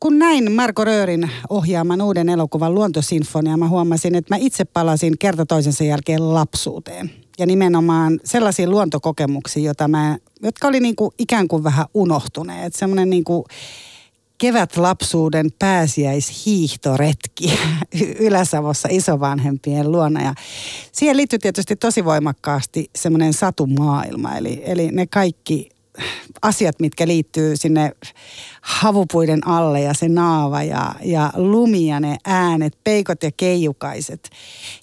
Kun näin Marko Röörin ohjaaman uuden elokuvan Luontosinfonia, mä huomasin, että mä itse palasin kerta toisensa jälkeen lapsuuteen. Ja nimenomaan sellaisiin luontokokemuksiin, jota mä, jotka oli niin kuin ikään kuin vähän unohtuneet. Semmoinen niin kuin kevätlapsuuden pääsiäishiihtoretki Ylä-Savossa isovanhempien luona. Ja siihen liittyy tietysti tosi voimakkaasti semmoinen satumaailma, eli, eli ne kaikki asiat, mitkä liittyy sinne havupuiden alle ja se naava ja, ja lumi ja ne äänet, peikot ja keijukaiset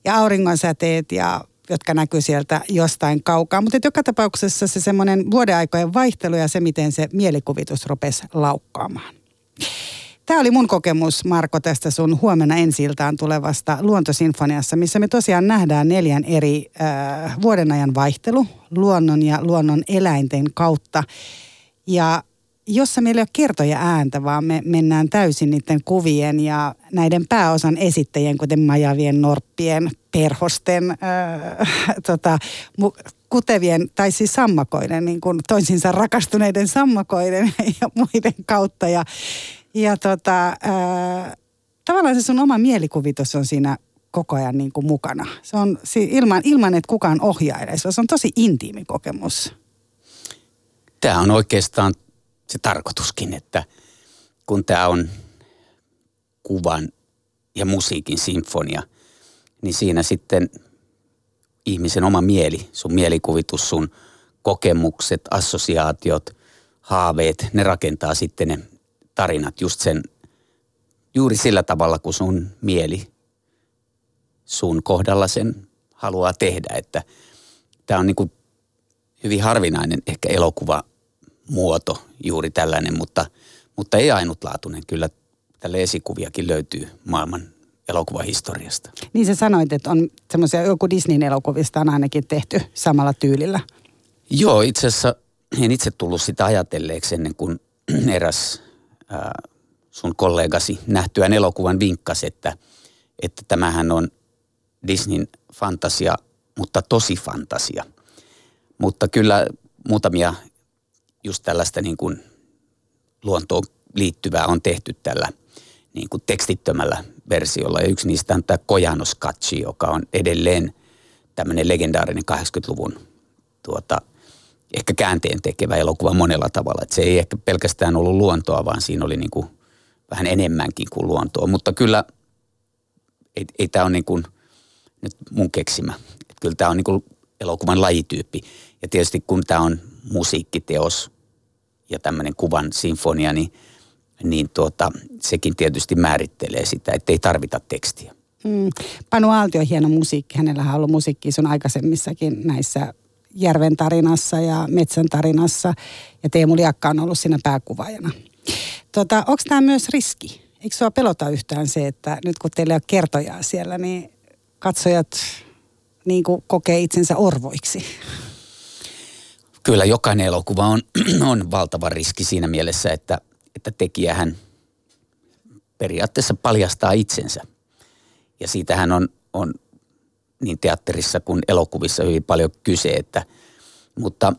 ja auringonsäteet ja jotka näkyy sieltä jostain kaukaa. Mutta joka tapauksessa se semmoinen vuodeaikojen vaihtelu ja se, miten se mielikuvitus rupesi laukkaamaan. Tämä oli mun kokemus, Marko, tästä sun huomenna ensi tulevasta Luontosinfoniassa, missä me tosiaan nähdään neljän eri äh, vuodenajan vaihtelu luonnon ja luonnon eläinten kautta. Ja jossa meillä ei ole kertoja ääntä, vaan me mennään täysin niiden kuvien ja näiden pääosan esittäjien, kuten majavien, norppien, perhosten, äh, tota, mu- kutevien tai siis sammakoiden, niin kuin toisinsa rakastuneiden sammakoiden ja muiden kautta. Ja, ja tota, äh, tavallaan se sun oma mielikuvitus on siinä koko ajan niin kuin mukana. Se on ilman, ilman, että kukaan ohjailee. Se on tosi intiimi kokemus. Tämä on oikeastaan se tarkoituskin, että kun tämä on kuvan ja musiikin sinfonia, niin siinä sitten ihmisen oma mieli, sun mielikuvitus, sun kokemukset, assosiaatiot, haaveet, ne rakentaa sitten ne tarinat just sen, juuri sillä tavalla, kun sun mieli sun kohdalla sen haluaa tehdä. Että tämä on niin kuin hyvin harvinainen ehkä elokuva muoto juuri tällainen, mutta, mutta ei ainutlaatuinen. Kyllä tälle esikuviakin löytyy maailman elokuvahistoriasta. Niin sä sanoit, että on semmoisia, joku Disneyn elokuvista on ainakin tehty samalla tyylillä. Joo, itse asiassa en itse tullut sitä ajatelleeksi ennen kuin eräs sun kollegasi nähtyään elokuvan vinkkasi, että, että tämähän on Disneyn fantasia, mutta tosi fantasia. Mutta kyllä muutamia just tällaista niin kuin luontoon liittyvää on tehty tällä niin kuin tekstittömällä versiolla. Ja yksi niistä on tämä Kojanos Katsi, joka on edelleen tämmöinen legendaarinen 80-luvun tuota, ehkä käänteen tekevä elokuva monella tavalla. Että se ei ehkä pelkästään ollut luontoa, vaan siinä oli niin kuin vähän enemmänkin kuin luontoa. Mutta kyllä ei, ei tämä ole niin kuin nyt mun keksimä. Että kyllä tämä on niin kuin elokuvan lajityyppi. Ja tietysti kun tämä on musiikkiteos ja tämmöinen kuvan sinfonia, niin, niin tuota, sekin tietysti määrittelee sitä, että ei tarvita tekstiä. Mm. Panu Aaltio hieno musiikki. Hänellä on ollut musiikki sun aikaisemmissakin näissä Järven tarinassa ja Metsän tarinassa. Ja Teemu Liakka on ollut siinä pääkuvaajana. Tota, Onko tämä myös riski? Eikö sua pelota yhtään se, että nyt kun teillä ei ole kertojaa siellä, niin katsojat niin kuin kokee itsensä orvoiksi? Kyllä jokainen elokuva on, on valtava riski siinä mielessä, että, että tekijähän periaatteessa paljastaa itsensä. Ja siitähän on, on niin teatterissa kuin elokuvissa hyvin paljon kyse, että, mutta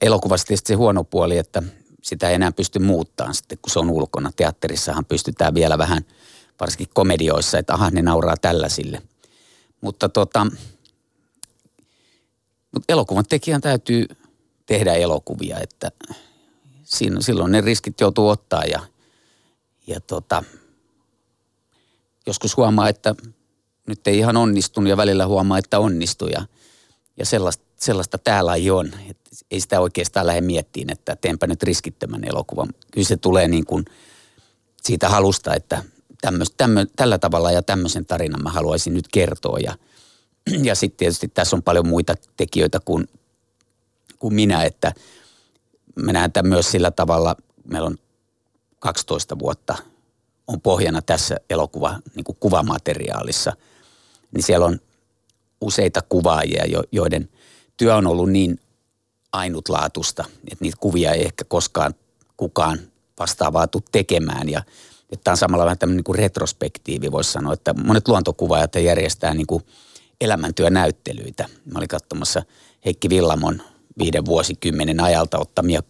elokuvassa tietysti se huono puoli, että sitä ei enää pysty muuttamaan sitten, kun se on ulkona. Teatterissahan pystytään vielä vähän, varsinkin komedioissa, että aha, ne nauraa tällaisille. Mutta tota, mutta elokuvan tekijän täytyy tehdä elokuvia, että siinä, silloin ne riskit joutuu ottaa ja, ja tota, joskus huomaa, että nyt ei ihan onnistunut ja välillä huomaa, että onnistui ja, ja sellaista, sellaista täällä ei on. Et ei sitä oikeastaan lähde miettiin, että teenpä nyt riskittömän elokuvan. Kyllä se tulee niin kuin siitä halusta, että tämmöis, tämmö, tällä tavalla ja tämmöisen tarinan mä haluaisin nyt kertoa ja, ja sitten tietysti tässä on paljon muita tekijöitä kuin kuin minä, että me näen tämän myös sillä tavalla, meillä on 12 vuotta on pohjana tässä elokuva niin kuin kuvamateriaalissa, niin siellä on useita kuvaajia, joiden työ on ollut niin ainutlaatusta, että niitä kuvia ei ehkä koskaan kukaan vastaavaa tule tekemään. Ja että tämä on samalla vähän tämmöinen niin kuin retrospektiivi, voisi sanoa, että monet luontokuvaajat järjestää niin kuin elämäntyönäyttelyitä. Mä olin katsomassa Heikki Villamon viiden vuosikymmenen ajalta ottamia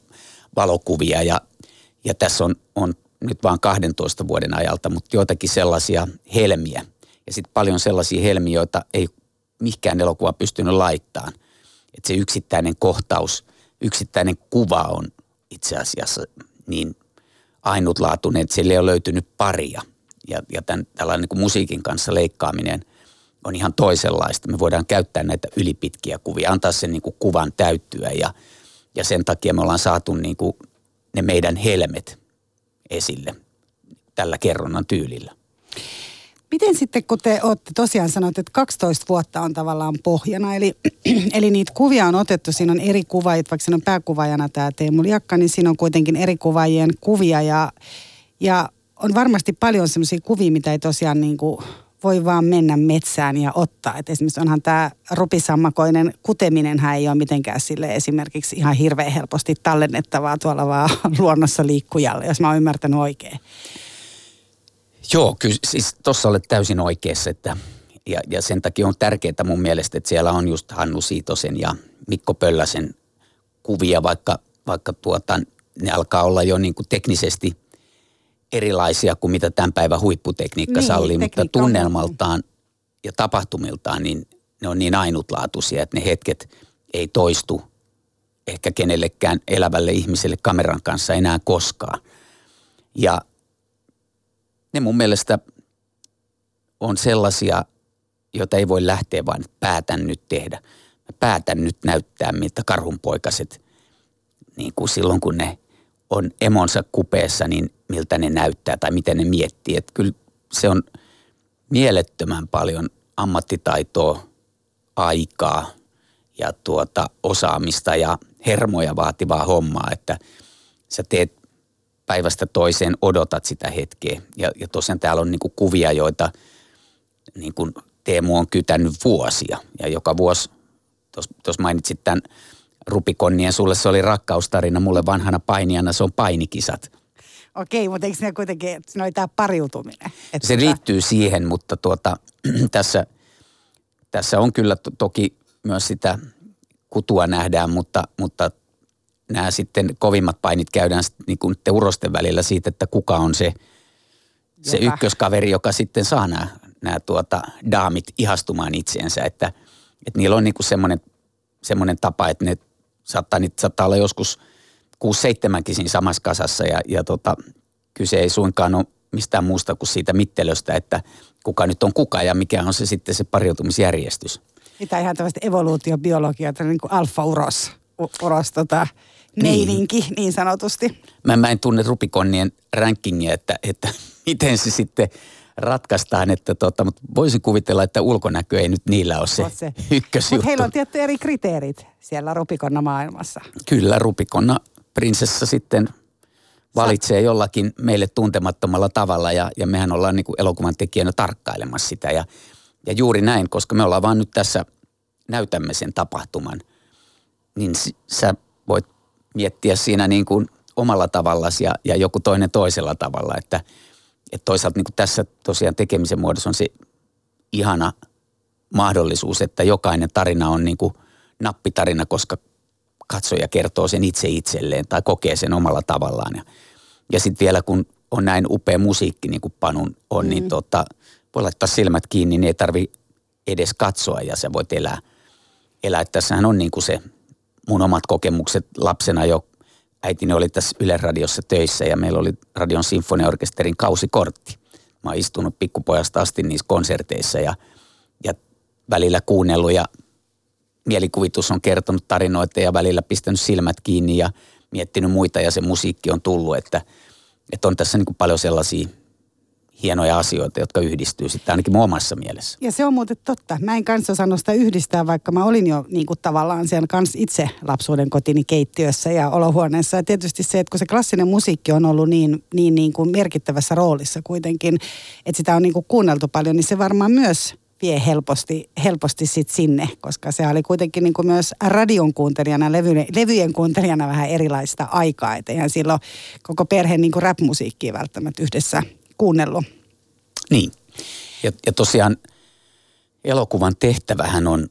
valokuvia ja, ja tässä on, on nyt vaan 12 vuoden ajalta, mutta joitakin sellaisia helmiä. Ja sitten paljon sellaisia helmiä, joita ei mikään elokuva pystynyt laittamaan. Että se yksittäinen kohtaus, yksittäinen kuva on itse asiassa niin ainutlaatuinen, että sille ei ole löytynyt paria. Ja, ja tämän, tällainen niin musiikin kanssa leikkaaminen on ihan toisenlaista. Me voidaan käyttää näitä ylipitkiä kuvia, antaa sen niin kuin kuvan täyttyä ja, ja sen takia me ollaan saatu niin kuin ne meidän helmet esille tällä kerronnan tyylillä. Miten sitten, kun te olette tosiaan sanoit, että 12 vuotta on tavallaan pohjana, eli, eli niitä kuvia on otettu, siinä on eri kuvaajat, vaikka siinä on pääkuvaajana tämä Teemu Liakka, niin siinä on kuitenkin eri kuvaajien kuvia ja, ja on varmasti paljon semmoisia kuvia, mitä ei tosiaan niin kuin voi vaan mennä metsään ja ottaa. Et esimerkiksi onhan tämä rupisammakoinen kuteminen ei ole mitenkään sille esimerkiksi ihan hirveän helposti tallennettavaa tuolla vaan luonnossa liikkujalle, jos mä oon ymmärtänyt oikein. Joo, kyllä siis tuossa olet täysin oikeassa, että ja, ja sen takia on tärkeää mun mielestä, että siellä on just Hannu Siitosen ja Mikko Pölläsen kuvia, vaikka, vaikka tuota, ne alkaa olla jo niin kuin teknisesti erilaisia kuin mitä tämän päivän huipputekniikka niin, sallii, mutta tunnelmaltaan ja tapahtumiltaan niin ne on niin ainutlaatuisia, että ne hetket ei toistu ehkä kenellekään elävälle ihmiselle kameran kanssa enää koskaan. Ja ne mun mielestä on sellaisia, joita ei voi lähteä vaan, päätän nyt tehdä. Mä päätän nyt näyttää, mitä karhunpoikaset, niin kuin silloin kun ne on emonsa kupeessa, niin miltä ne näyttää tai miten ne miettii. Että kyllä se on mielettömän paljon ammattitaitoa, aikaa ja tuota osaamista ja hermoja vaativaa hommaa, että sä teet päivästä toiseen odotat sitä hetkeä. Ja, ja tosiaan täällä on niinku kuvia, joita niin kuin Teemu on kytänyt vuosia. Ja joka vuosi, tuossa mainitsit tämän Rupikonnien, sulle se oli rakkaustarina, mulle vanhana painijana se on painikisat. Okei, mutta eikö ne kuitenkin, oli tämä pariutuminen? Että se tota... liittyy siihen, mutta tuota, tässä, tässä on kyllä to, toki myös sitä kutua nähdään, mutta, mutta nämä sitten kovimmat painit käydään niin kuin te urosten välillä siitä, että kuka on se, se joka. ykköskaveri, joka sitten saa nämä, nämä tuota, daamit ihastumaan itseensä. Että, että niillä on niin kuin semmoinen, semmoinen tapa, että ne saattaa, niitä saattaa olla joskus 6-7 siinä samassa kasassa ja, ja tota, kyse ei suinkaan ole mistään muusta kuin siitä mittelöstä, että kuka nyt on kuka ja mikä on se sitten se pariutumisjärjestys. Mitä ihan tällaista evoluutiobiologiaa, niin kuin alfa-uros uros, tota, meininki niin. niin sanotusti. Mä, mä en tunne Rupikonnien rankingia, että, että miten se sitten ratkaistaan, että tota, mutta voisin kuvitella, että ulkonäkö ei nyt niillä ole se, se. ykkösjuttu. Mutta heillä on tietty eri kriteerit siellä Rupikonna maailmassa. Kyllä, Rupikonna prinsessa sitten valitsee Sä... jollakin meille tuntemattomalla tavalla ja, ja mehän ollaan niin kuin elokuvan tekijänä tarkkailemassa sitä ja, ja juuri näin, koska me ollaan vaan nyt tässä, näytämme sen tapahtuman, niin sä voit miettiä siinä niin kuin omalla tavallasi ja, ja joku toinen toisella tavalla. Että, että toisaalta niin kuin tässä tosiaan tekemisen muodossa on se ihana mahdollisuus, että jokainen tarina on niin kuin nappitarina, koska katsoja kertoo sen itse itselleen tai kokee sen omalla tavallaan. Ja, ja sitten vielä kun on näin upea musiikki niin kuin Panun on, niin mm. niin tota, voi laittaa silmät kiinni, niin ei tarvi edes katsoa ja se voit elää. elää. Tässähän on niin kuin se mun omat kokemukset lapsena jo. Äitini oli tässä Yle Radiossa töissä ja meillä oli Radion sinfoniaorkesterin kausikortti. Mä oon istunut pikkupojasta asti niissä konserteissa ja, ja välillä kuunnellut ja mielikuvitus on kertonut tarinoita ja välillä pistänyt silmät kiinni ja miettinyt muita ja se musiikki on tullut, että, että on tässä niin kuin paljon sellaisia hienoja asioita, jotka yhdistyy sitten ainakin mun omassa mielessä. Ja se on muuten totta. Mä en kanssa sano sitä yhdistää, vaikka mä olin jo niin kuin tavallaan siellä kanssa itse lapsuuden kotini keittiössä ja olohuoneessa. Ja tietysti se, että kun se klassinen musiikki on ollut niin, niin, niin kuin merkittävässä roolissa kuitenkin, että sitä on niin kuin kuunneltu paljon, niin se varmaan myös vie helposti, helposti sit sinne, koska se oli kuitenkin niin kuin myös radion kuuntelijana, levyjen, levyjen kuuntelijana vähän erilaista aikaa. Että eihän silloin koko perheen niin kuin rap-musiikkia välttämättä yhdessä kuunnellut. Niin. Ja, ja tosiaan elokuvan tehtävähän on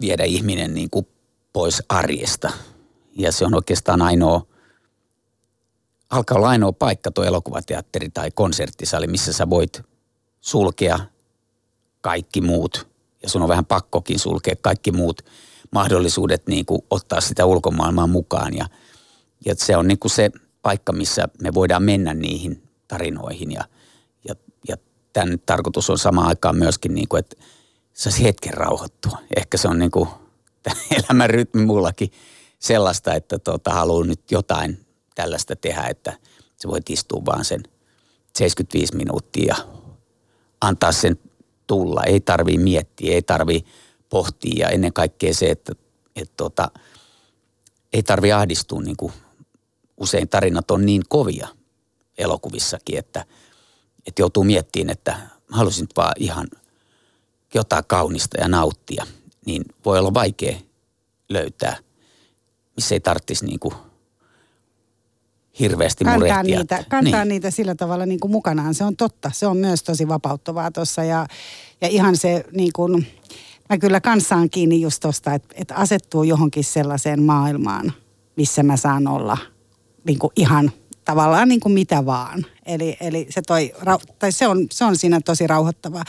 viedä ihminen niin kuin pois arjesta. Ja se on oikeastaan ainoa, alkaa olla ainoa paikka tuo elokuvateatteri tai konserttisali, missä sä voit sulkea kaikki muut. Ja sun on vähän pakkokin sulkea kaikki muut mahdollisuudet niin kuin ottaa sitä ulkomaailmaa mukaan. Ja, ja se on niin kuin se paikka, missä me voidaan mennä niihin tarinoihin. Ja, ja, ja tämän tarkoitus on samaan aikaan myöskin, niin kuin, että saisi hetken rauhoittua. Ehkä se on niin kuin elämän rytmi mullakin sellaista, että tota, haluan nyt jotain tällaista tehdä, että se voit istua vaan sen 75 minuuttia ja antaa sen tulla. Ei tarvii miettiä, ei tarvii pohtia ja ennen kaikkea se, että et tota, ei tarvi ahdistua niin kuin usein tarinat on niin kovia elokuvissakin, että, että joutuu miettimään, että halusin vaan ihan jotain kaunista ja nauttia, niin voi olla vaikea löytää, missä ei tarvitsisi niin kuin hirveästi kantaa murehtia. Niitä, kantaa niin. niitä sillä tavalla niin kuin mukanaan. Se on totta. Se on myös tosi vapauttavaa tuossa ja, ja ihan se niin kuin, mä kyllä kanssaan kiinni just tosta, että, että asettuu johonkin sellaiseen maailmaan, missä mä saan olla niin kuin ihan tavallaan niin kuin mitä vaan. Eli, eli se, toi, tai se, on, se on siinä tosi rauhoittavaa.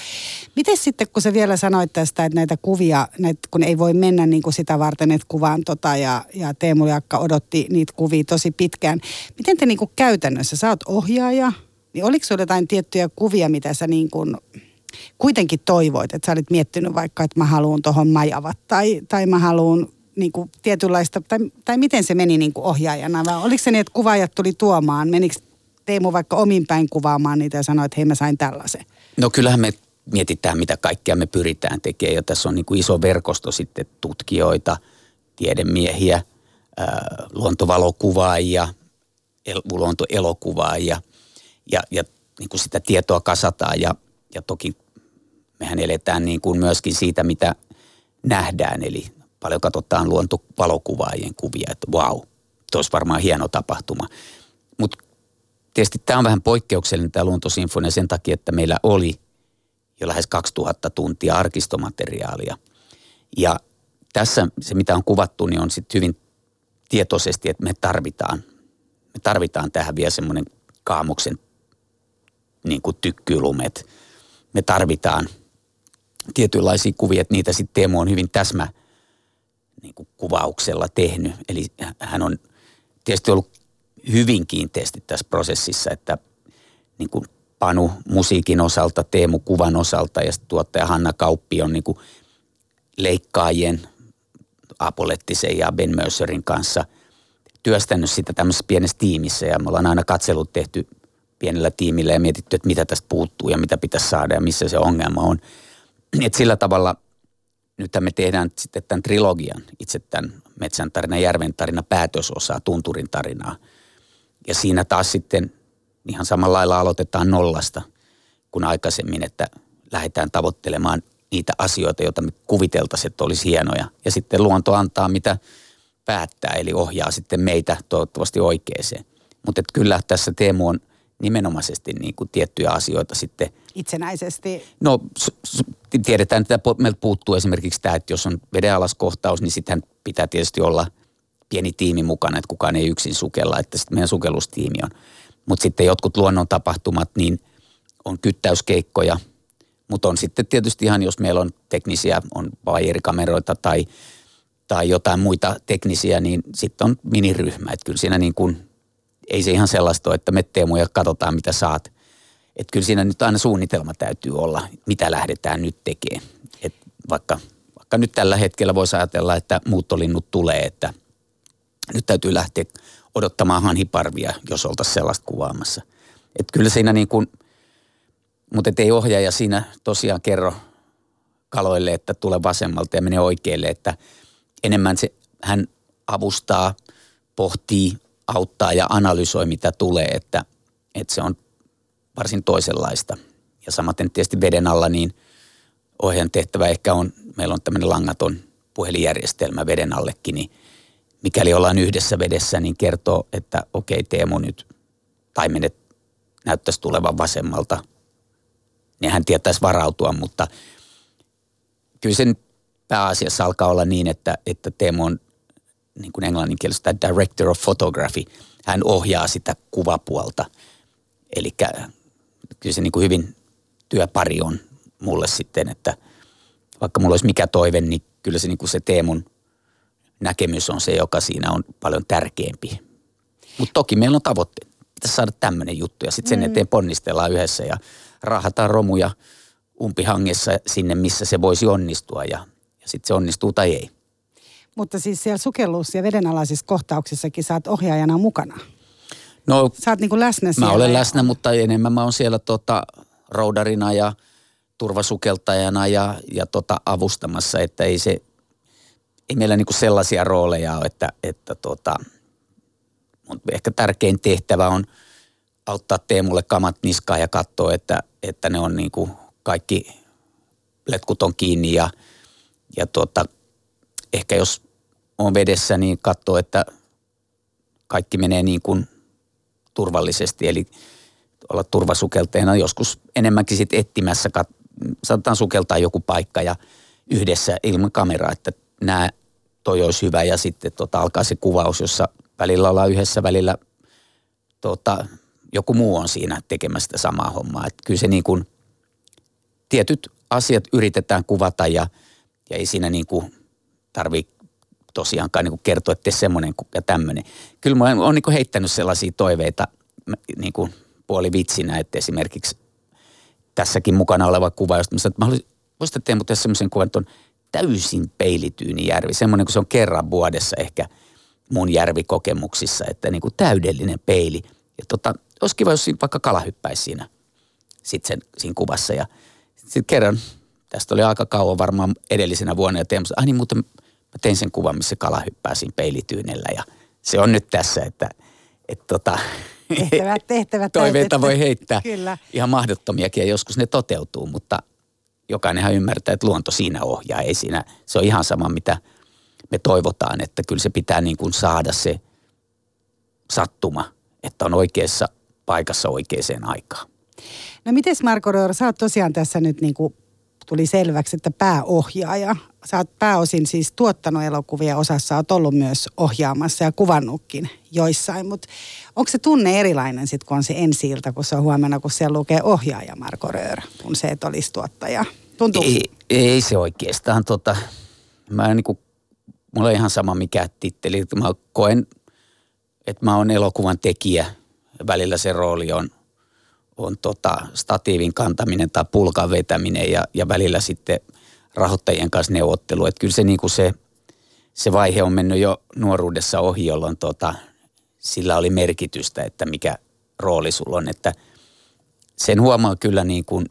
Miten sitten, kun sä vielä sanoit tästä, että näitä kuvia, näitä, kun ei voi mennä niin kuin sitä varten, että kuvaan tota ja, ja Teemu Jakka odotti niitä kuvia tosi pitkään. Miten te niin kuin käytännössä, sä oot ohjaaja, niin oliko sulla jotain tiettyjä kuvia, mitä sä niin kuin kuitenkin toivoit, että sä olit miettinyt vaikka, että mä haluan tuohon majavat tai, tai mä haluan niin kuin tietynlaista, tai, tai miten se meni niin kuin ohjaajana? Vai oliko se niin, että kuvaajat tuli tuomaan? Menikö Teemu vaikka omin päin kuvaamaan niitä ja sanoi, että hei mä sain tällaisen? No kyllähän me mietitään, mitä kaikkea me pyritään tekemään. Ja tässä on niin kuin iso verkosto sitten tutkijoita, tiedemiehiä, luontovalokuvaajia, el, luontoelokuvaajia. Ja, ja niin kuin sitä tietoa kasataan ja, ja toki mehän eletään niin kuin myöskin siitä, mitä nähdään. Eli paljon katsotaan luontovalokuvaajien kuvia, että vau, wow, olisi varmaan hieno tapahtuma. Mutta tietysti tämä on vähän poikkeuksellinen tämä luontosinfonia sen takia, että meillä oli jo lähes 2000 tuntia arkistomateriaalia. Ja tässä se, mitä on kuvattu, niin on sitten hyvin tietoisesti, että me tarvitaan, me tarvitaan tähän vielä semmoinen kaamuksen niin kuin tykkylumet. Me tarvitaan tietynlaisia kuvia, että niitä sitten Teemu on hyvin täsmä – niin kuin kuvauksella tehnyt. Eli hän on tietysti ollut hyvin kiinteästi tässä prosessissa, että niin kuin Panu musiikin osalta, Teemu kuvan osalta ja tuottaja Hanna Kauppi on niin kuin leikkaajien Apolettisen ja Ben Mercerin kanssa työstänyt sitä tämmöisessä pienessä tiimissä ja me ollaan aina katsellut tehty pienellä tiimillä ja mietitty, että mitä tästä puuttuu ja mitä pitäisi saada ja missä se ongelma on. Et sillä tavalla nyt me tehdään sitten tämän trilogian, itse tämän Metsän tarina, Järven tarina, päätösosaa, Tunturin tarinaa. Ja siinä taas sitten ihan samalla lailla aloitetaan nollasta kuin aikaisemmin, että lähdetään tavoittelemaan niitä asioita, joita me kuviteltaisiin, että olisi hienoja. Ja sitten luonto antaa mitä päättää, eli ohjaa sitten meitä toivottavasti oikeeseen. Mutta kyllä tässä Teemu on – nimenomaisesti niin kuin tiettyjä asioita sitten. Itsenäisesti? No tiedetään, että meiltä puuttuu esimerkiksi tämä, että jos on vedenalaskohtaus, niin sitten pitää tietysti olla pieni tiimi mukana, että kukaan ei yksin sukella, että sitten meidän sukellustiimi on. Mutta sitten jotkut luonnon tapahtumat, niin on kyttäyskeikkoja, mutta on sitten tietysti ihan, jos meillä on teknisiä, on vaierikameroita tai, tai jotain muita teknisiä, niin sitten on miniryhmä. Että kyllä siinä niin kuin ei se ihan sellaista ole, että me Teemu ja katsotaan mitä saat. Että kyllä siinä nyt aina suunnitelma täytyy olla, mitä lähdetään nyt tekemään. Et vaikka, vaikka nyt tällä hetkellä voisi ajatella, että muuttolinnut tulee, että nyt täytyy lähteä odottamaan hanhiparvia, jos oltaisiin sellaista kuvaamassa. Että kyllä siinä niin kuin, mutta ei ohjaaja siinä tosiaan kerro kaloille, että tule vasemmalta ja mene oikealle, että enemmän se, hän avustaa, pohtii, auttaa ja analysoi, mitä tulee, että, että se on varsin toisenlaista. Ja samaten tietysti veden alla, niin ohjaajan tehtävä ehkä on, meillä on tämmöinen langaton puhelinjärjestelmä veden allekin, niin mikäli ollaan yhdessä vedessä, niin kertoo, että okei okay, Teemu nyt taimenet näyttäisi tulevan vasemmalta, niin hän tietäisi varautua, mutta kyllä sen pääasiassa alkaa olla niin, että, että Teemu on niin kuin englanninkielistä director of photography. hän ohjaa sitä kuvapuolta. Eli kyllä se niin kuin hyvin työpari on mulle sitten, että vaikka mulla olisi mikä toive, niin kyllä se, niin kuin se Teemun näkemys on se, joka siinä on paljon tärkeämpi. Mutta toki meillä on tavoitteet. Pitäisi saada tämmöinen juttu ja sitten sen mm. eteen ponnistellaan yhdessä ja rahataan romuja umpihangessa sinne, missä se voisi onnistua ja, ja sitten se onnistuu tai ei. Mutta siis siellä sukellus- ja vedenalaisissa kohtauksissakin sä oot ohjaajana mukana. No, sä oot niin kuin läsnä siellä. Mä olen läsnä, mutta enemmän mä oon siellä tota, roudarina ja turvasukeltajana ja, ja tota, avustamassa, että ei se, ei meillä niinku sellaisia rooleja ole, että, että tota, ehkä tärkein tehtävä on auttaa Teemulle kamat niskaan ja katsoa, että, että ne on niinku kaikki letkut on kiinni ja, ja tota, ehkä jos on vedessä, niin katsoo, että kaikki menee niin kuin turvallisesti, eli olla turvasukelteena joskus enemmänkin sitten etsimässä, saatetaan sukeltaa joku paikka ja yhdessä ilman kameraa, että nämä toi olisi hyvä ja sitten tota, alkaa se kuvaus, jossa välillä ollaan yhdessä, välillä tota, joku muu on siinä tekemässä sitä samaa hommaa. Että kyllä se niin kuin, tietyt asiat yritetään kuvata ja, ja ei siinä niin kuin tarvitse tosiaankaan niin kuin kertoa, että semmoinen ja tämmöinen. Kyllä mä oon niin kuin heittänyt sellaisia toiveita niin kuin puoli vitsinä, että esimerkiksi tässäkin mukana oleva kuva, josta mä sanoin, että mä haluaisin, voisitte tehdä semmoisen kuvan, että on täysin peilityyni järvi. Semmoinen, kun se on kerran vuodessa ehkä mun järvikokemuksissa, että niin kuin täydellinen peili. Ja tota, olisi kiva, jos vaikka kala hyppäisi siinä, sit sen, siinä kuvassa. Ja sitten kerran, tästä oli aika kauan varmaan edellisenä vuonna, ja tein, ah niin muuten mä tein sen kuvan, missä kala hyppää siinä peilityynellä. Ja se on nyt tässä, että, että tota, tehtävät, tehtävät Toiveita voi heittää. Kyllä. Ihan mahdottomiakin ja joskus ne toteutuu, mutta jokainenhan ymmärtää, että luonto siinä ohjaa. Ei siinä, se on ihan sama, mitä me toivotaan, että kyllä se pitää niin kuin saada se sattuma, että on oikeassa paikassa oikeaan aikaan. No miten Marko Röör, sä oot tosiaan tässä nyt niin kuin tuli selväksi, että pääohjaaja. Sä oot pääosin siis tuottanut elokuvia, osassa oot ollut myös ohjaamassa ja kuvannutkin joissain, mutta onko se tunne erilainen sitten, kun on se ensi ilta, kun se on huomenna, kun siellä lukee ohjaaja Marko Röör, kun se, et olisi tuottaja? Tuntuu? Ei, ei se oikeastaan. Tota, mä niin kuin, mulla on ihan sama mikä titteli. Mä koen, että mä oon elokuvan tekijä. Välillä se rooli on – on tota statiivin kantaminen tai pulkan vetäminen ja, ja välillä sitten rahoittajien kanssa neuvottelu. Että kyllä se, niin kuin se, se vaihe on mennyt jo nuoruudessa ohi, jolloin tota, sillä oli merkitystä, että mikä rooli sulla on. Että sen huomaa kyllä niin kuin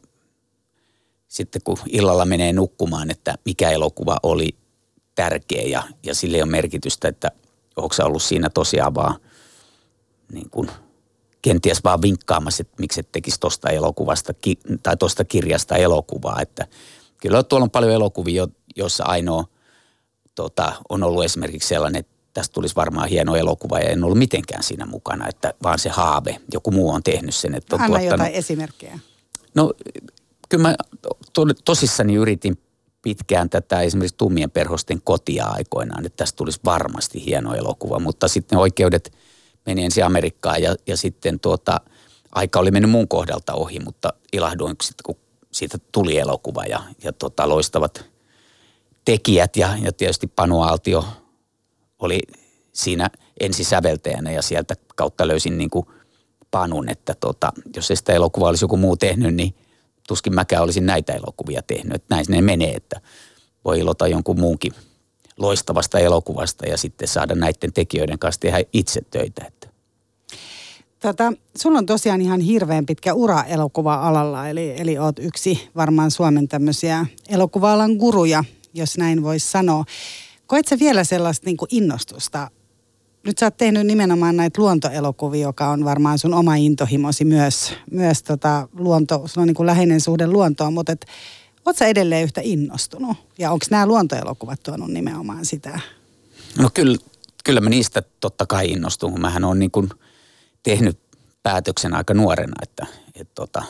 sitten kun illalla menee nukkumaan, että mikä elokuva oli tärkeä ja, ja sille on merkitystä, että onko ollut siinä tosiaan vaan niin kuin – kenties vaan vinkkaamassa, että miksi et tekisi tuosta elokuvasta ki- tai tuosta kirjasta elokuvaa. Että kyllä tuolla on paljon elokuvia, joissa ainoa tota, on ollut esimerkiksi sellainen, että tästä tulisi varmaan hieno elokuva ja en ollut mitenkään siinä mukana, että vaan se haave, joku muu on tehnyt sen. Että on Anna tuottanut... jotain esimerkkejä. No kyllä mä to, tosissani yritin pitkään tätä esimerkiksi Tummien perhosten kotia aikoinaan, että tästä tulisi varmasti hieno elokuva, mutta sitten ne oikeudet – meni ensin Amerikkaan ja, ja sitten tuota, aika oli mennyt mun kohdalta ohi, mutta ilahduin kun siitä tuli elokuva ja, ja tota, loistavat tekijät ja, ja tietysti Panu Aaltio oli siinä ensisäveltäjänä ja sieltä kautta löysin niin kuin Panun, että tota, jos ei sitä elokuvaa olisi joku muu tehnyt, niin tuskin mäkään olisin näitä elokuvia tehnyt. Että näin ne menee, että voi ilota jonkun muunkin loistavasta elokuvasta ja sitten saada näiden tekijöiden kanssa tehdä itse töitä. Että. Tota, sulla on tosiaan ihan hirveän pitkä ura elokuva-alalla, eli, eli oot yksi varmaan Suomen tämmöisiä elokuva-alan guruja, jos näin voisi sanoa. Koet sä vielä sellaista niin innostusta? Nyt sä oot tehnyt nimenomaan näitä luontoelokuvia, joka on varmaan sun oma intohimosi myös, myös tota luonto, sulla on niin kuin läheinen suhde luontoon, mutta et, Oletko edelleen yhtä innostunut? Ja onko nämä luontoelokuvat tuonut nimenomaan sitä? No kyllä, kyllä mä niistä totta kai innostun. Mähän olen niin tehnyt päätöksen aika nuorena, että, että tota,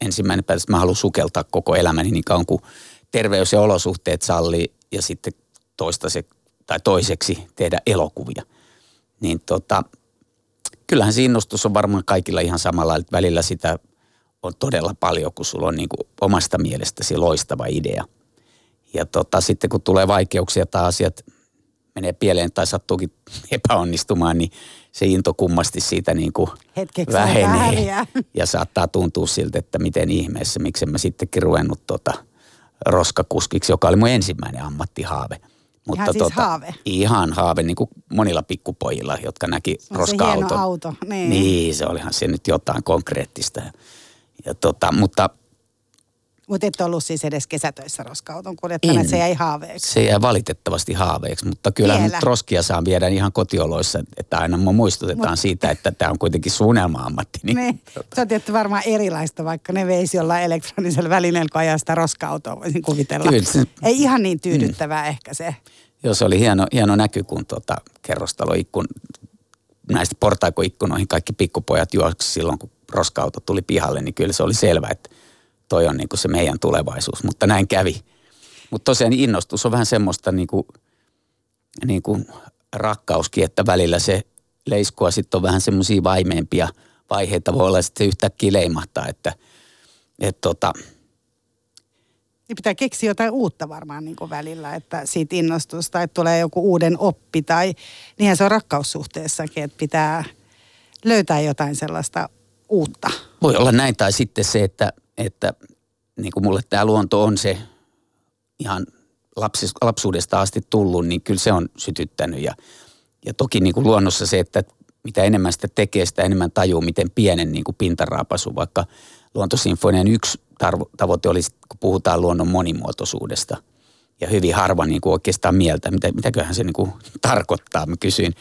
ensimmäinen päätös, että mä haluan sukeltaa koko elämäni niin kauan kuin terveys ja olosuhteet sallii ja sitten toistaiseksi, tai toiseksi tehdä elokuvia. Niin tota, kyllähän se innostus on varmaan kaikilla ihan samalla, että välillä sitä on todella paljon, kun sulla on niin kuin omasta mielestäsi loistava idea. Ja tota, sitten kun tulee vaikeuksia tai asiat menee pieleen tai sattuukin epäonnistumaan, niin se into kummasti siitä niin kuin Hetkeksi vähenee. Ja saattaa tuntua siltä, että miten ihmeessä, miksi mä sittenkin ruvennut tota roskakuskiksi, joka oli mun ensimmäinen ammattihaave. Mutta ihan siis tota, haave. Ihan haave, niin kuin monilla pikkupojilla, jotka näki roska-auton. Se auto, niin. Niin, se olihan se nyt jotain konkreettista. Ja tota, mutta mutta et ollut siis edes kesätöissä roskauton kuljettajana, se jäi haaveeksi. Se jäi valitettavasti haaveeksi, mutta kyllä nyt roskia saa viedä ihan kotioloissa, että aina mua muistutetaan Mut... siitä, että tämä on kuitenkin suunnelma-ammatti. Niin, niin. Tota. Se on tietysti varmaan erilaista, vaikka ne veisi jollain elektronisella välineellä, kun ajaa sitä roska-autoa, voisin kuvitella. Kyllä, se... Ei ihan niin tyydyttävää mm. ehkä se. Joo, se oli hieno, hieno näky, kun tota, kerrostaloikkun, näistä portaikoikkunoihin kaikki pikkupojat juoksi silloin, kun roska-auto tuli pihalle, niin kyllä se oli selvä, että toi on niin kuin se meidän tulevaisuus, mutta näin kävi. Mutta tosiaan innostus on vähän semmoista niin kuin, niin kuin rakkauskin, että välillä se leiskua sitten on vähän semmoisia vaimeempia vaiheita. Voi olla, että se yhtäkkiä leimahtaa, että et tota, niin pitää keksiä jotain uutta varmaan niin kuin välillä, että siitä innostusta, että tulee joku uuden oppi tai niinhän se on rakkaussuhteessakin, että pitää löytää jotain sellaista uutta. Voi olla näin tai sitten se, että että niin kuin mulle tämä luonto on se ihan lapsis, lapsuudesta asti tullut, niin kyllä se on sytyttänyt. Ja, ja toki niin kuin luonnossa se, että mitä enemmän sitä tekee, sitä enemmän tajuu, miten pienen niin kuin pintaraapasu, vaikka luontosinfonian yksi tarvo, tavoite oli, kun puhutaan luonnon monimuotoisuudesta. Ja hyvin harva niin kuin oikeastaan mieltä, mitä, mitäköhän se niin kuin tarkoittaa. Mä kysyin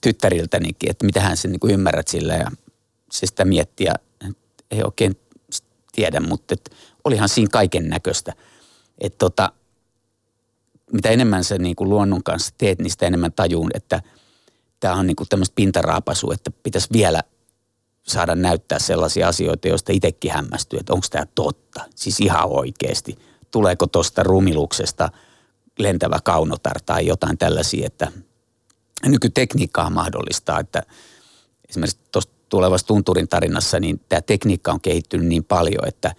tyttäriltänikin, että mitähän se niin kuin ymmärrät sillä ja se sitä miettiä, ei oikein tiedä, mutta et olihan siinä kaiken näköistä. Että tota, mitä enemmän sä niin kuin luonnon kanssa teet, niin sitä enemmän tajuun, että tämä on niin kuin tämmöistä pintaraapasua, että pitäisi vielä saada näyttää sellaisia asioita, joista itsekin hämmästyy, että onko tämä totta. Siis ihan oikeasti. Tuleeko tuosta rumiluksesta lentävä kaunotar tai jotain tällaisia, että nykytekniikkaa mahdollistaa, että esimerkiksi tuosta tulevassa Tunturin tarinassa, niin tämä tekniikka on kehittynyt niin paljon, että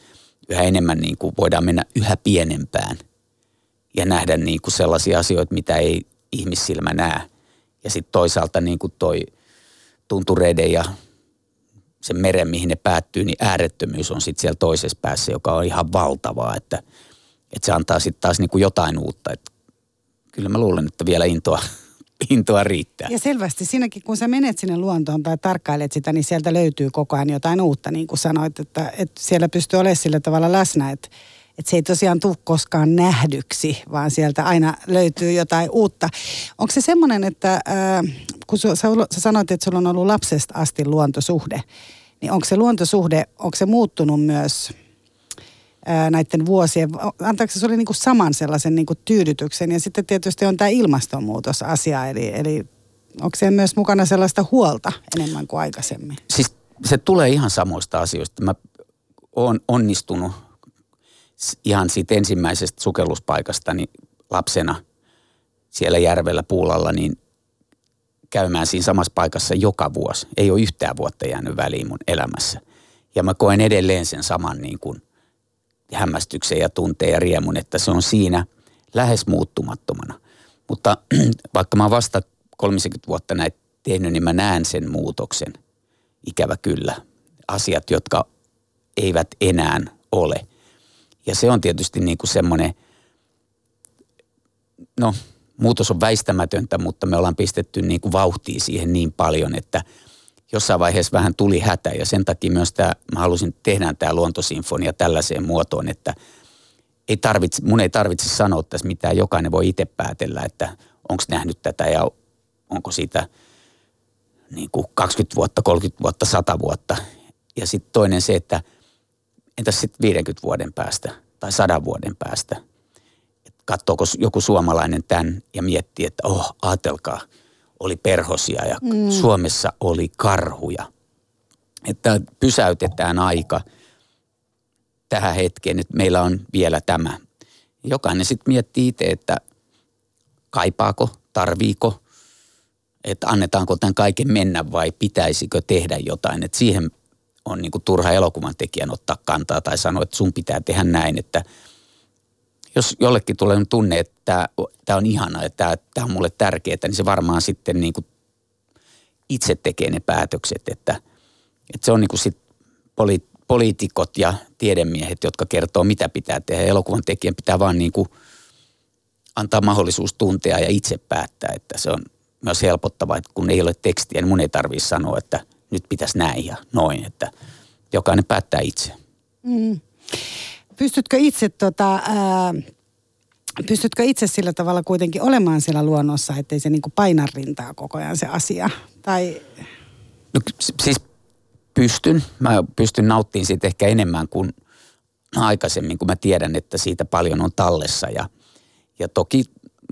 yhä enemmän niin kuin voidaan mennä yhä pienempään ja nähdä niin kuin sellaisia asioita, mitä ei ihmissilmä näe. Ja sitten toisaalta niin kuin toi tuntureiden ja sen meren, mihin ne päättyy, niin äärettömyys on sitten siellä toisessa päässä, joka on ihan valtavaa, että, että se antaa sitten taas niin kuin jotain uutta. Että kyllä mä luulen, että vielä intoa intoa riittää. Ja selvästi siinäkin, kun sä menet sinne luontoon tai tarkkailet sitä, niin sieltä löytyy koko ajan jotain uutta, niin kuin sanoit, että, että siellä pystyy olemaan sillä tavalla läsnä, että, että se ei tosiaan tule koskaan nähdyksi, vaan sieltä aina löytyy jotain uutta. Onko se semmoinen, että äh, kun sä, sä sanoit, että sulla on ollut lapsesta asti luontosuhde, niin onko se luontosuhde, onko se muuttunut myös – näiden vuosien, antaako se oli niin kuin saman sellaisen niin kuin tyydytyksen ja sitten tietysti on tämä ilmastonmuutosasia, eli, eli onko siellä myös mukana sellaista huolta enemmän kuin aikaisemmin? Siis se tulee ihan samoista asioista. Mä oon onnistunut ihan siitä ensimmäisestä sukelluspaikastani lapsena siellä järvellä Puulalla, niin käymään siinä samassa paikassa joka vuosi. Ei ole yhtään vuotta jäänyt väliin mun elämässä. Ja mä koen edelleen sen saman niin kuin hämmästyksen ja tunteen ja riemun, että se on siinä lähes muuttumattomana. Mutta vaikka mä oon vasta 30 vuotta näitä tehnyt, niin mä näen sen muutoksen. Ikävä kyllä. Asiat, jotka eivät enää ole. Ja se on tietysti niin kuin semmoinen, no muutos on väistämätöntä, mutta me ollaan pistetty niin kuin vauhtia siihen niin paljon, että – jossain vaiheessa vähän tuli hätä ja sen takia myös tämä, mä halusin tehdä tämä luontosinfonia tällaiseen muotoon, että ei tarvitse, mun ei tarvitse sanoa tässä mitään, jokainen voi itse päätellä, että onko nähnyt tätä ja onko siitä niin kuin 20 vuotta, 30 vuotta, 100 vuotta. Ja sitten toinen se, että entäs sitten 50 vuoden päästä tai 100 vuoden päästä. Katsoako joku suomalainen tämän ja miettii, että oh, ajatelkaa – oli perhosia ja mm. Suomessa oli karhuja. Että pysäytetään aika tähän hetkeen, että meillä on vielä tämä. Jokainen sitten miettii itse, että kaipaako, tarviiko, että annetaanko tämän kaiken mennä vai pitäisikö tehdä jotain. Että siihen on niin kuin turha elokuvan tekijän ottaa kantaa tai sanoa, että sun pitää tehdä näin, että jos jollekin tulee tunne, että tämä on ihana, että tämä on mulle tärkeää, niin se varmaan sitten niin kuin itse tekee ne päätökset, että, että se on niin kuin sit poli, poliitikot ja tiedemiehet, jotka kertoo, mitä pitää tehdä. Elokuvan tekijän pitää vaan niin kuin antaa mahdollisuus tuntea ja itse päättää, että se on myös helpottavaa, että kun ei ole tekstiä, niin mun ei tarvitse sanoa, että nyt pitäisi näin ja noin, että jokainen päättää itse. Mm. Pystytkö itse tota, ää, pystytkö itse sillä tavalla kuitenkin olemaan siellä luonnossa, ettei se niinku paina rintaa koko ajan se asia? Tai... No, siis pystyn. Mä pystyn nauttimaan siitä ehkä enemmän kuin aikaisemmin, kun mä tiedän, että siitä paljon on tallessa. Ja, ja toki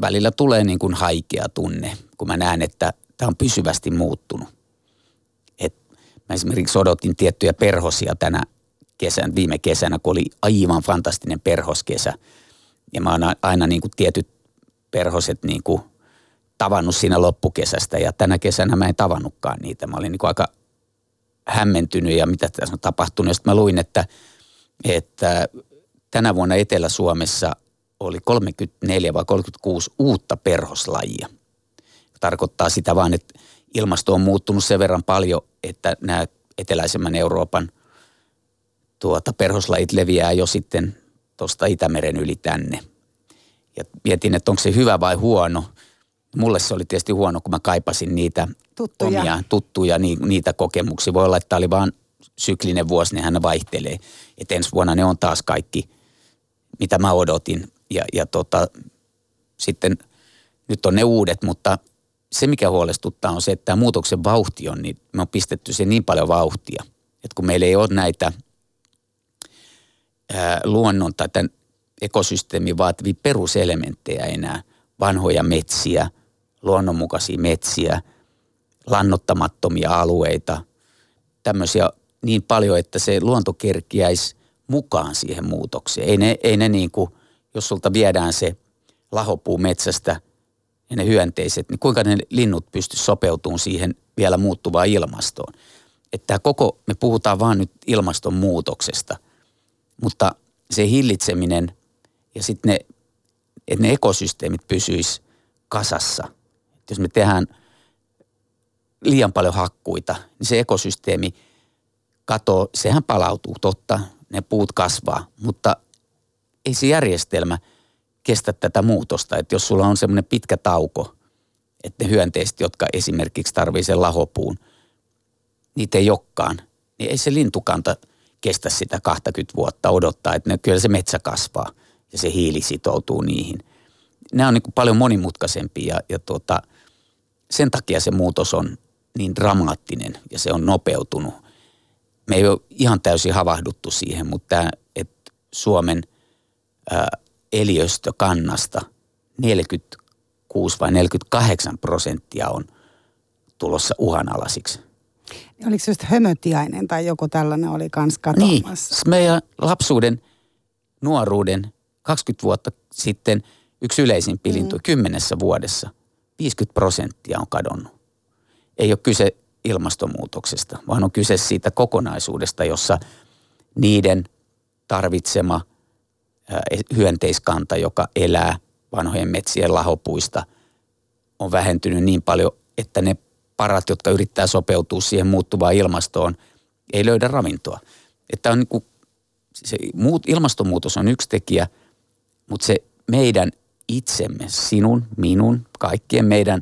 välillä tulee niin kuin haikea tunne, kun mä näen, että tämä on pysyvästi muuttunut. Et mä esimerkiksi odotin tiettyjä perhosia tänä kesän, viime kesänä, kun oli aivan fantastinen perhoskesä. Ja mä oon aina niin kuin tietyt perhoset niin kuin tavannut siinä loppukesästä ja tänä kesänä mä en tavannutkaan niitä. Mä olin niin kuin aika hämmentynyt ja mitä tässä on tapahtunut. Sitten mä luin, että, että tänä vuonna Etelä-Suomessa oli 34 vai 36 uutta perhoslajia. Tarkoittaa sitä vaan, että ilmasto on muuttunut sen verran paljon, että nämä eteläisemmän Euroopan tuota, perhoslajit leviää jo sitten tuosta Itämeren yli tänne. Ja mietin, että onko se hyvä vai huono. Mulle se oli tietysti huono, kun mä kaipasin niitä tuttuja, omia, tuttuja ni, niitä kokemuksia. Voi olla, että tämä oli vaan syklinen vuosi, niin hän vaihtelee. Että ensi vuonna ne on taas kaikki, mitä mä odotin. Ja, ja tota, sitten nyt on ne uudet, mutta se mikä huolestuttaa on se, että tämä muutoksen vauhti on, niin me on pistetty se niin paljon vauhtia. Että kun meillä ei ole näitä luonnon tai tämän ekosysteemin vaativia peruselementtejä enää, vanhoja metsiä, luonnonmukaisia metsiä, lannottamattomia alueita, tämmöisiä niin paljon, että se luonto kerkiäisi mukaan siihen muutokseen. Ei ne, ei ne niin kuin, jos sulta viedään se lahopuu metsästä ja ne hyönteiset, niin kuinka ne linnut pysty sopeutumaan siihen vielä muuttuvaan ilmastoon. Että koko, me puhutaan vaan nyt ilmastonmuutoksesta, mutta se hillitseminen ja sitten ne, että ne ekosysteemit pysyis kasassa. Et jos me tehdään liian paljon hakkuita, niin se ekosysteemi katoo, sehän palautuu totta, ne puut kasvaa, mutta ei se järjestelmä kestä tätä muutosta. Että jos sulla on semmoinen pitkä tauko, että ne hyönteiset, jotka esimerkiksi tarvii sen lahopuun, niitä ei olekaan, niin ei se lintukanta kestä sitä 20 vuotta odottaa, että ne, kyllä se metsä kasvaa ja se hiili sitoutuu niihin. Nämä on niin paljon monimutkaisempia ja, ja tuota, sen takia se muutos on niin dramaattinen ja se on nopeutunut. Me ei ole ihan täysin havahduttu siihen, mutta tämä, että Suomen ää, eliöstökannasta 46 vai 48 prosenttia on tulossa uhanalaisiksi. Oliko se just hömötiainen tai joku tällainen oli kans katoamassa? Niin, meidän lapsuuden, nuoruuden, 20 vuotta sitten yksi yleisimpi mm. lintu kymmenessä vuodessa. 50 prosenttia on kadonnut. Ei ole kyse ilmastonmuutoksesta, vaan on kyse siitä kokonaisuudesta, jossa niiden tarvitsema hyönteiskanta, joka elää vanhojen metsien lahopuista, on vähentynyt niin paljon, että ne parat, jotka yrittää sopeutua siihen muuttuvaan ilmastoon, ei löydä ravintoa. Että on niin kuin, se muut, ilmastonmuutos on yksi tekijä, mutta se meidän itsemme, sinun, minun, kaikkien meidän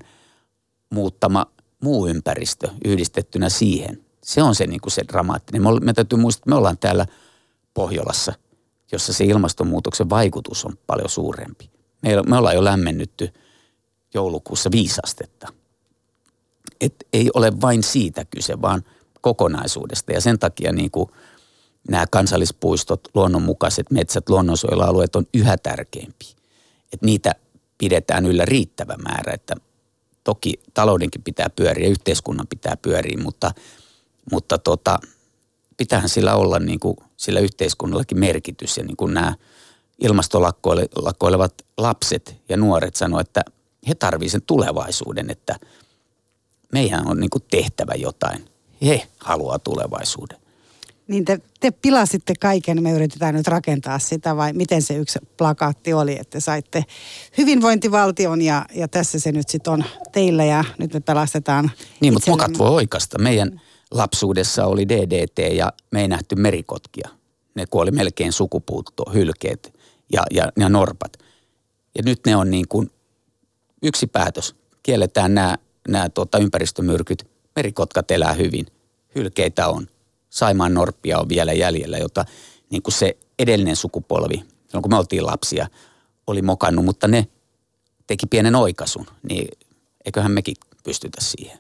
muuttama muu ympäristö yhdistettynä siihen, se on se, niin kuin se dramaattinen. Me, me täytyy muistaa, että me ollaan täällä Pohjolassa, jossa se ilmastonmuutoksen vaikutus on paljon suurempi. Me, me ollaan jo lämmennytty joulukuussa viisastetta – et ei ole vain siitä kyse, vaan kokonaisuudesta. Ja sen takia niin kuin nämä kansallispuistot, luonnonmukaiset metsät, luonnonsuojelualueet on yhä tärkeämpi. Että niitä pidetään yllä riittävä määrä, että toki taloudenkin pitää pyöriä, yhteiskunnan pitää pyöriä, mutta, mutta tota, pitäähän sillä olla niin kuin, sillä yhteiskunnallakin merkitys. Ja niin kuin nämä ilmastolakkoilevat lapset ja nuoret sanoivat, että he tarvitsevat sen tulevaisuuden, että – meidän on niin kuin tehtävä jotain. He haluaa tulevaisuuden. Niin te, te pilasitte kaiken, me yritetään nyt rakentaa sitä vai miten se yksi plakaatti oli, että saitte hyvinvointivaltion ja, ja tässä se nyt sitten on teillä ja nyt me pelastetaan Niin, mutta mokat voi oikasta. Meidän lapsuudessa oli DDT ja me ei nähty merikotkia. Ne kuoli melkein sukupuuttoon, hylkeet ja, ja, ja norpat. Ja nyt ne on niin kuin yksi päätös. Kielletään nämä, nämä tuota, ympäristömyrkyt. Merikotkat elää hyvin. Hylkeitä on. Saimaan norppia on vielä jäljellä, jota niin kuin se edellinen sukupolvi, silloin kun me oltiin lapsia, oli mokannut, mutta ne teki pienen oikasun, niin eiköhän mekin pystytä siihen.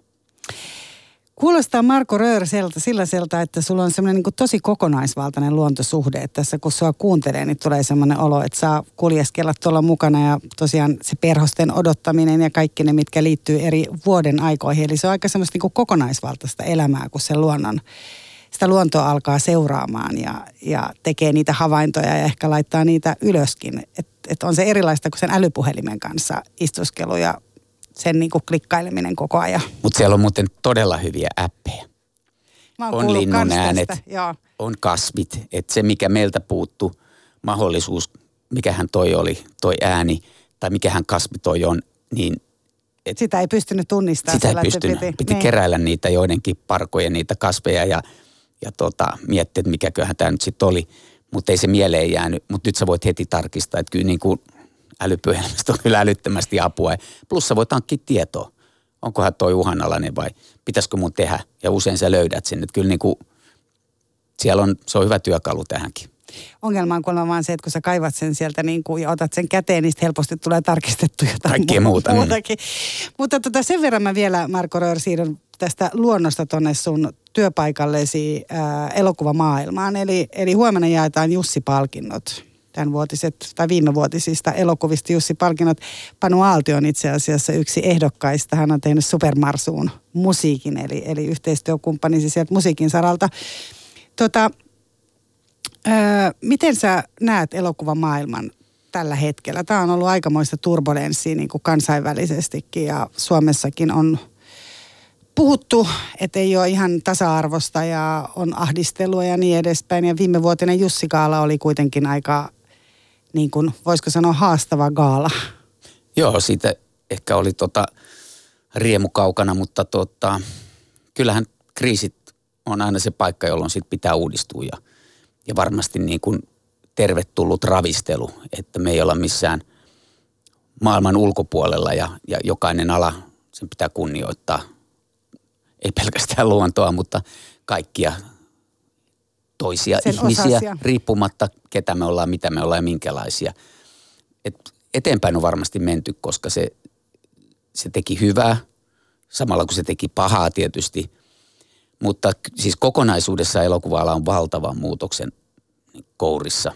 Kuulostaa Marko Röörseltä sellaiselta, että sulla on semmoinen niin tosi kokonaisvaltainen luontosuhde. Että tässä kun sua kuuntelee, niin tulee semmoinen olo, että saa kuljeskella tuolla mukana ja tosiaan se perhosten odottaminen ja kaikki ne, mitkä liittyy eri vuoden aikoihin. Eli se on aika semmoista niin kokonaisvaltaista elämää, kun se luonnon, sitä luontoa alkaa seuraamaan ja, ja tekee niitä havaintoja ja ehkä laittaa niitä ylöskin. Että et on se erilaista kuin sen älypuhelimen kanssa istuskelu ja sen niin kuin klikkaileminen koko ajan. Mutta siellä on muuten todella hyviä appeja. On linnun äänet, Joo. on kasvit. Että se, mikä meiltä puuttu, mahdollisuus, mikä hän toi oli, toi ääni, tai mikä hän kasvi toi on, niin et sitä ei pystynyt tunnistamaan. Sitä ei pystynyt. Piti, piti niin. keräillä niitä joidenkin parkoja, niitä kasveja ja, ja tota, miettiä, että mikäköhän tämä nyt sitten oli. Mutta ei se mieleen jäänyt. Mutta nyt sä voit heti tarkistaa, että kyllä niin kuin älypuhelimesta on kyllä älyttömästi apua. Plus sä voit hankkia tietoa. Onkohan toi uhanalainen vai pitäisikö mun tehdä? Ja usein sä löydät sen. Että kyllä niin kuin, siellä on, se on hyvä työkalu tähänkin. Ongelma on kuulemma vaan se, että kun sä kaivat sen sieltä niin kuin, ja otat sen käteen, niin helposti tulee tarkistettu jotain Kaikkea muuta. Muutakin. Mm. Mutta tota, sen verran mä vielä, Marko Röör, siirryn tästä luonnosta tuonne sun työpaikallesi ää, elokuvamaailmaan. Eli, eli huomenna jaetaan Jussi-palkinnot tämänvuotiset tai viimevuotisista elokuvista Jussi Palkinnot. Panu Aalti on itse asiassa yksi ehdokkaista. Hän on tehnyt Supermarsuun musiikin, eli, eli yhteistyökumppanisi sieltä musiikin saralta. Tota, öö, miten sä näet elokuvamaailman tällä hetkellä? Tämä on ollut aikamoista turbulenssia niin kuin kansainvälisestikin ja Suomessakin on puhuttu, että ei ole ihan tasa-arvosta ja on ahdistelua ja niin edespäin. Ja viime vuotinen Jussi Kaala oli kuitenkin aika niin kuin, voisiko sanoa haastava gaala. Joo, siitä ehkä oli tota riemu kaukana, mutta tota, kyllähän kriisit on aina se paikka, jolloin sit pitää uudistua ja, ja varmasti niin kuin tervetullut ravistelu, että me ei olla missään maailman ulkopuolella ja, ja jokainen ala, sen pitää kunnioittaa, ei pelkästään luontoa, mutta kaikkia toisia Sen ihmisiä osasia. riippumatta, ketä me ollaan, mitä me ollaan ja minkälaisia. Et eteenpäin on varmasti menty, koska se, se teki hyvää, samalla kun se teki pahaa tietysti. Mutta siis kokonaisuudessa elokuva on valtavan muutoksen kourissa.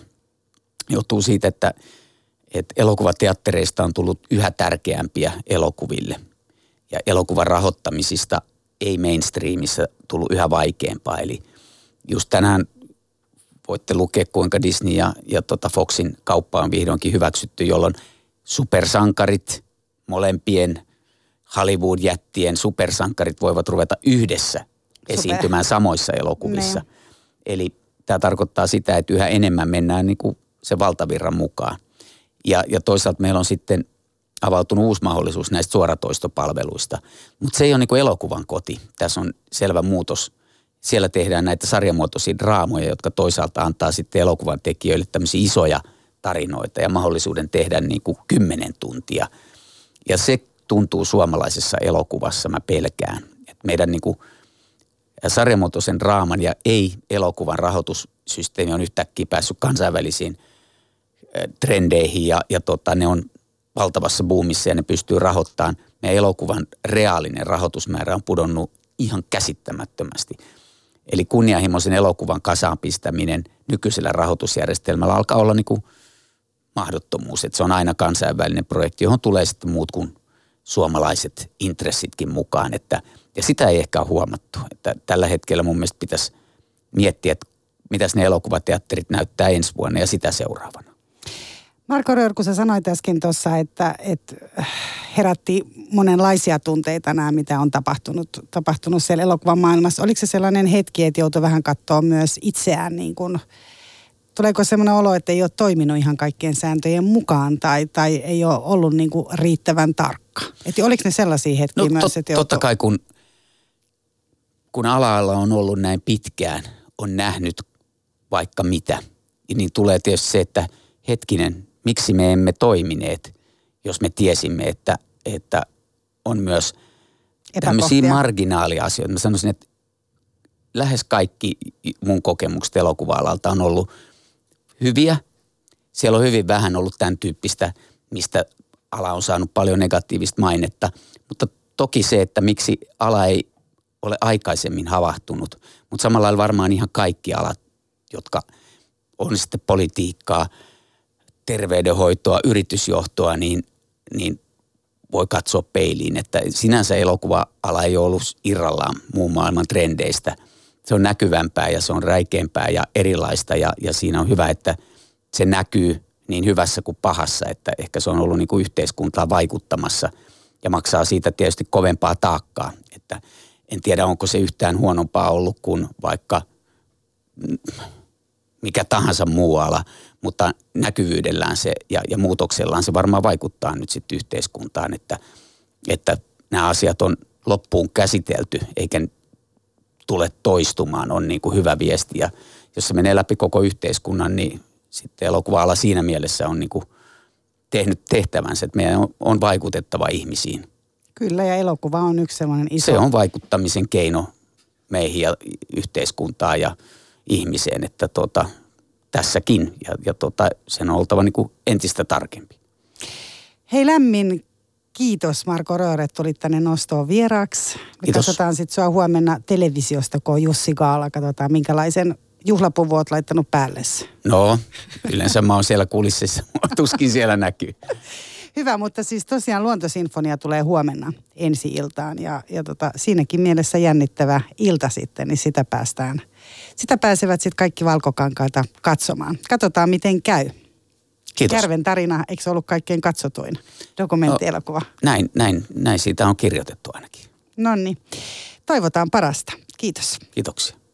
Johtuu siitä, että, että elokuvateattereista on tullut yhä tärkeämpiä elokuville. Ja elokuvan rahoittamisista ei mainstreamissa tullut yhä vaikeampaa. Eli just tänään voitte lukea, kuinka Disney ja, ja tota Foxin kauppa on vihdoinkin hyväksytty, jolloin supersankarit, molempien Hollywood-jättien supersankarit voivat ruveta yhdessä esiintymään Super. samoissa elokuvissa. Ne. Niin. Eli tämä tarkoittaa sitä, että yhä enemmän mennään niin kuin se valtavirran mukaan. Ja, ja toisaalta meillä on sitten avautunut uusi mahdollisuus näistä suoratoistopalveluista. Mutta se ei ole niin kuin elokuvan koti. Tässä on selvä muutos siellä tehdään näitä sarjamuotoisia draamoja, jotka toisaalta antaa sitten elokuvan tekijöille tämmöisiä isoja tarinoita ja mahdollisuuden tehdä niin kuin kymmenen tuntia. Ja se tuntuu suomalaisessa elokuvassa, mä pelkään. Että meidän niin kuin sarjamuotoisen draaman ja ei-elokuvan rahoitussysteemi on yhtäkkiä päässyt kansainvälisiin trendeihin ja, ja tota, ne on valtavassa boomissa ja ne pystyy rahoittamaan. Meidän elokuvan reaalinen rahoitusmäärä on pudonnut ihan käsittämättömästi. Eli kunnianhimoisen elokuvan kasaan pistäminen nykyisellä rahoitusjärjestelmällä alkaa olla niin kuin mahdottomuus. Että se on aina kansainvälinen projekti, johon tulee sitten muut kuin suomalaiset intressitkin mukaan. Että, ja sitä ei ehkä ole huomattu. Että tällä hetkellä mun mielestä pitäisi miettiä, että mitäs ne elokuvateatterit näyttää ensi vuonna ja sitä seuraavana. Marko Röör, kun sä sanoit äsken tuossa, että, että herätti monenlaisia tunteita nämä, mitä on tapahtunut, tapahtunut siellä elokuvan maailmassa. Oliko se sellainen hetki, että joutui vähän katsoa myös itseään niin kuin, tuleeko sellainen olo, että ei ole toiminut ihan kaikkien sääntöjen mukaan tai, tai ei ole ollut niin kuin riittävän tarkka? Että oliko ne sellaisia hetkiä no, myös, että joutui... Totta kai kun, kun ala on ollut näin pitkään, on nähnyt vaikka mitä, niin tulee tietysti se, että hetkinen, miksi me emme toimineet, jos me tiesimme, että, että on myös tämmöisiä marginaaliasioita. Mä sanoisin, että lähes kaikki mun kokemukset elokuva-alalta on ollut hyviä. Siellä on hyvin vähän ollut tämän tyyppistä, mistä ala on saanut paljon negatiivista mainetta. Mutta toki se, että miksi ala ei ole aikaisemmin havahtunut, mutta samalla lailla varmaan ihan kaikki alat, jotka on sitten politiikkaa – terveydenhoitoa, yritysjohtoa, niin, niin voi katsoa peiliin, että sinänsä elokuva-ala ei ollut irrallaan muun maailman trendeistä. Se on näkyvämpää ja se on räikeämpää ja erilaista ja, ja siinä on hyvä, että se näkyy niin hyvässä kuin pahassa, että ehkä se on ollut niin kuin yhteiskuntaa vaikuttamassa ja maksaa siitä tietysti kovempaa taakkaa. Että en tiedä, onko se yhtään huonompaa ollut kuin vaikka mikä tahansa muu ala, mutta näkyvyydellään se ja, ja muutoksellaan se varmaan vaikuttaa nyt sitten yhteiskuntaan, että, että nämä asiat on loppuun käsitelty eikä tule toistumaan, on niin kuin hyvä viesti. Ja jos se menee läpi koko yhteiskunnan, niin sitten elokuva-ala siinä mielessä on niin kuin tehnyt tehtävänsä, että meidän on, on vaikutettava ihmisiin. Kyllä, ja elokuva on yksi sellainen iso... Se on vaikuttamisen keino meihin ja yhteiskuntaan ja ihmiseen, että tota, tässäkin ja, ja tota, sen on oltava niin kuin entistä tarkempi. Hei lämmin kiitos Marko Röör, että tulit tänne nostoon vieraaksi. Me kiitos. katsotaan sitten sua huomenna televisiosta, kun on Jussi Gaala. Katsotaan, minkälaisen juhlapuvu oot laittanut päälle. No, yleensä mä oon siellä kulississa. Tuskin siellä näkyy. Hyvä, mutta siis tosiaan Luontosinfonia tulee huomenna ensi iltaan ja, ja tota, siinäkin mielessä jännittävä ilta sitten, niin sitä päästään, sitä pääsevät sitten kaikki valkokankaita katsomaan. Katsotaan miten käy. Kiitos. Järven tarina, eikö se ollut kaikkein katsotuin dokumenttielokuva? No, näin, näin, näin siitä on kirjoitettu ainakin. No niin, toivotaan parasta. Kiitos. Kiitoksia.